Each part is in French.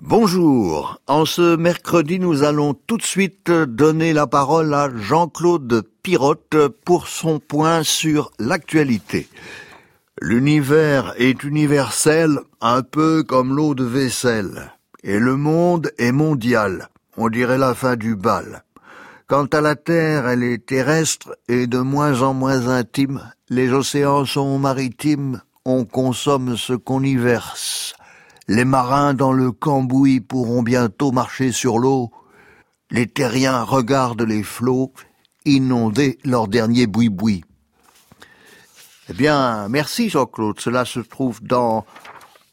Bonjour. En ce mercredi, nous allons tout de suite donner la parole à Jean-Claude Pirotte pour son point sur l'actualité. L'univers est universel, un peu comme l'eau de vaisselle. Et le monde est mondial. On dirait la fin du bal. Quant à la Terre, elle est terrestre et de moins en moins intime. Les océans sont maritimes. On consomme ce qu'on y verse. Les marins dans le cambouis pourront bientôt marcher sur l'eau. Les terriens regardent les flots inonder leur dernier boui-boui. Eh bien, merci Jean-Claude. Cela se trouve dans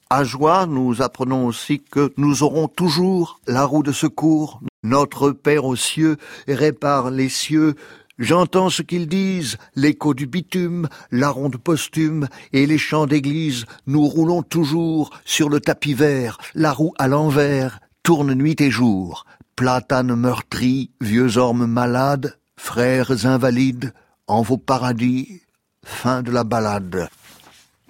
À joie. Nous apprenons aussi que nous aurons toujours la roue de secours. Notre Père aux cieux répare les cieux J'entends ce qu'ils disent, l'écho du bitume, la ronde posthume et les chants d'église. Nous roulons toujours sur le tapis vert, la roue à l'envers, tourne nuit et jour. Platane meurtri, vieux ormes malades, frères invalides, en vos paradis, fin de la balade.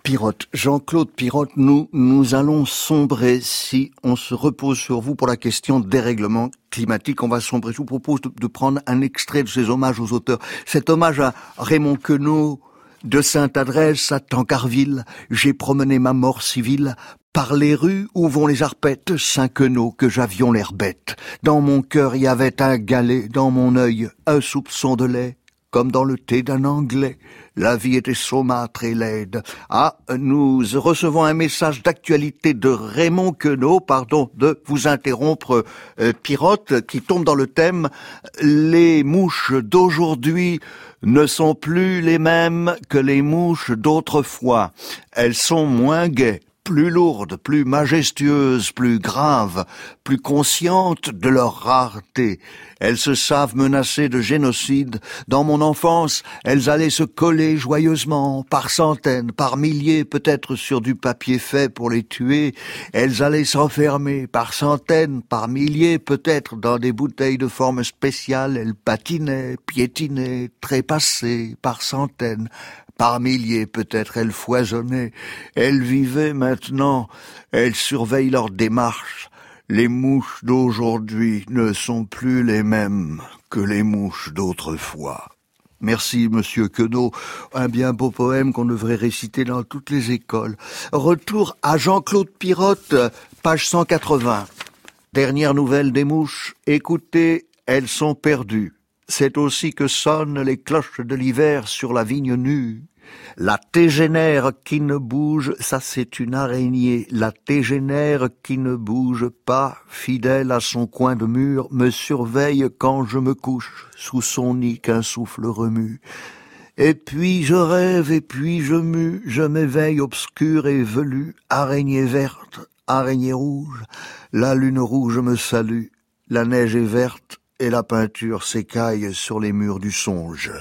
Pirotte, Jean-Claude Pirotte, nous, nous allons sombrer si on se repose sur vous pour la question des règlements climatiques. On va sombrer. Je vous propose de, prendre un extrait de ces hommages aux auteurs. Cet hommage à Raymond Queneau, de Sainte-Adresse à Tancarville, j'ai promené ma mort civile par les rues où vont les arpettes, Saint-Queneau, que j'avions l'air bête. Dans mon cœur y avait un galet, dans mon œil un soupçon de lait comme dans le thé d'un Anglais. La vie était saumâtre et laide. Ah, nous recevons un message d'actualité de Raymond Queneau, pardon de vous interrompre, euh, Pirotte, qui tombe dans le thème Les mouches d'aujourd'hui ne sont plus les mêmes que les mouches d'autrefois. Elles sont moins gaies, plus lourdes, plus majestueuses, plus graves, plus conscientes de leur rareté. Elles se savent menacées de génocide. Dans mon enfance, elles allaient se coller joyeusement, par centaines, par milliers, peut-être sur du papier fait pour les tuer. Elles allaient s'enfermer, par centaines, par milliers, peut-être dans des bouteilles de forme spéciale. Elles patinaient, piétinaient, trépassaient, par centaines, par milliers peut-être elles foisonnaient, elles vivaient maintenant, elles surveillent leur démarche. Les mouches d'aujourd'hui ne sont plus les mêmes que les mouches d'autrefois. Merci, monsieur Queneau. Un bien beau poème qu'on devrait réciter dans toutes les écoles. Retour à Jean-Claude Pirotte, page 180. Dernière nouvelle des mouches. Écoutez, elles sont perdues. C'est aussi que sonnent les cloches de l'hiver sur la vigne nue. La tégénère qui ne bouge, ça c'est une araignée. La tégénère qui ne bouge pas, fidèle à son coin de mur, me surveille quand je me couche, sous son nid qu'un souffle remue. Et puis je rêve, et puis je mue, je m'éveille obscur et velu, araignée verte, araignée rouge, la lune rouge me salue, la neige est verte, et la peinture s'écaille sur les murs du songe.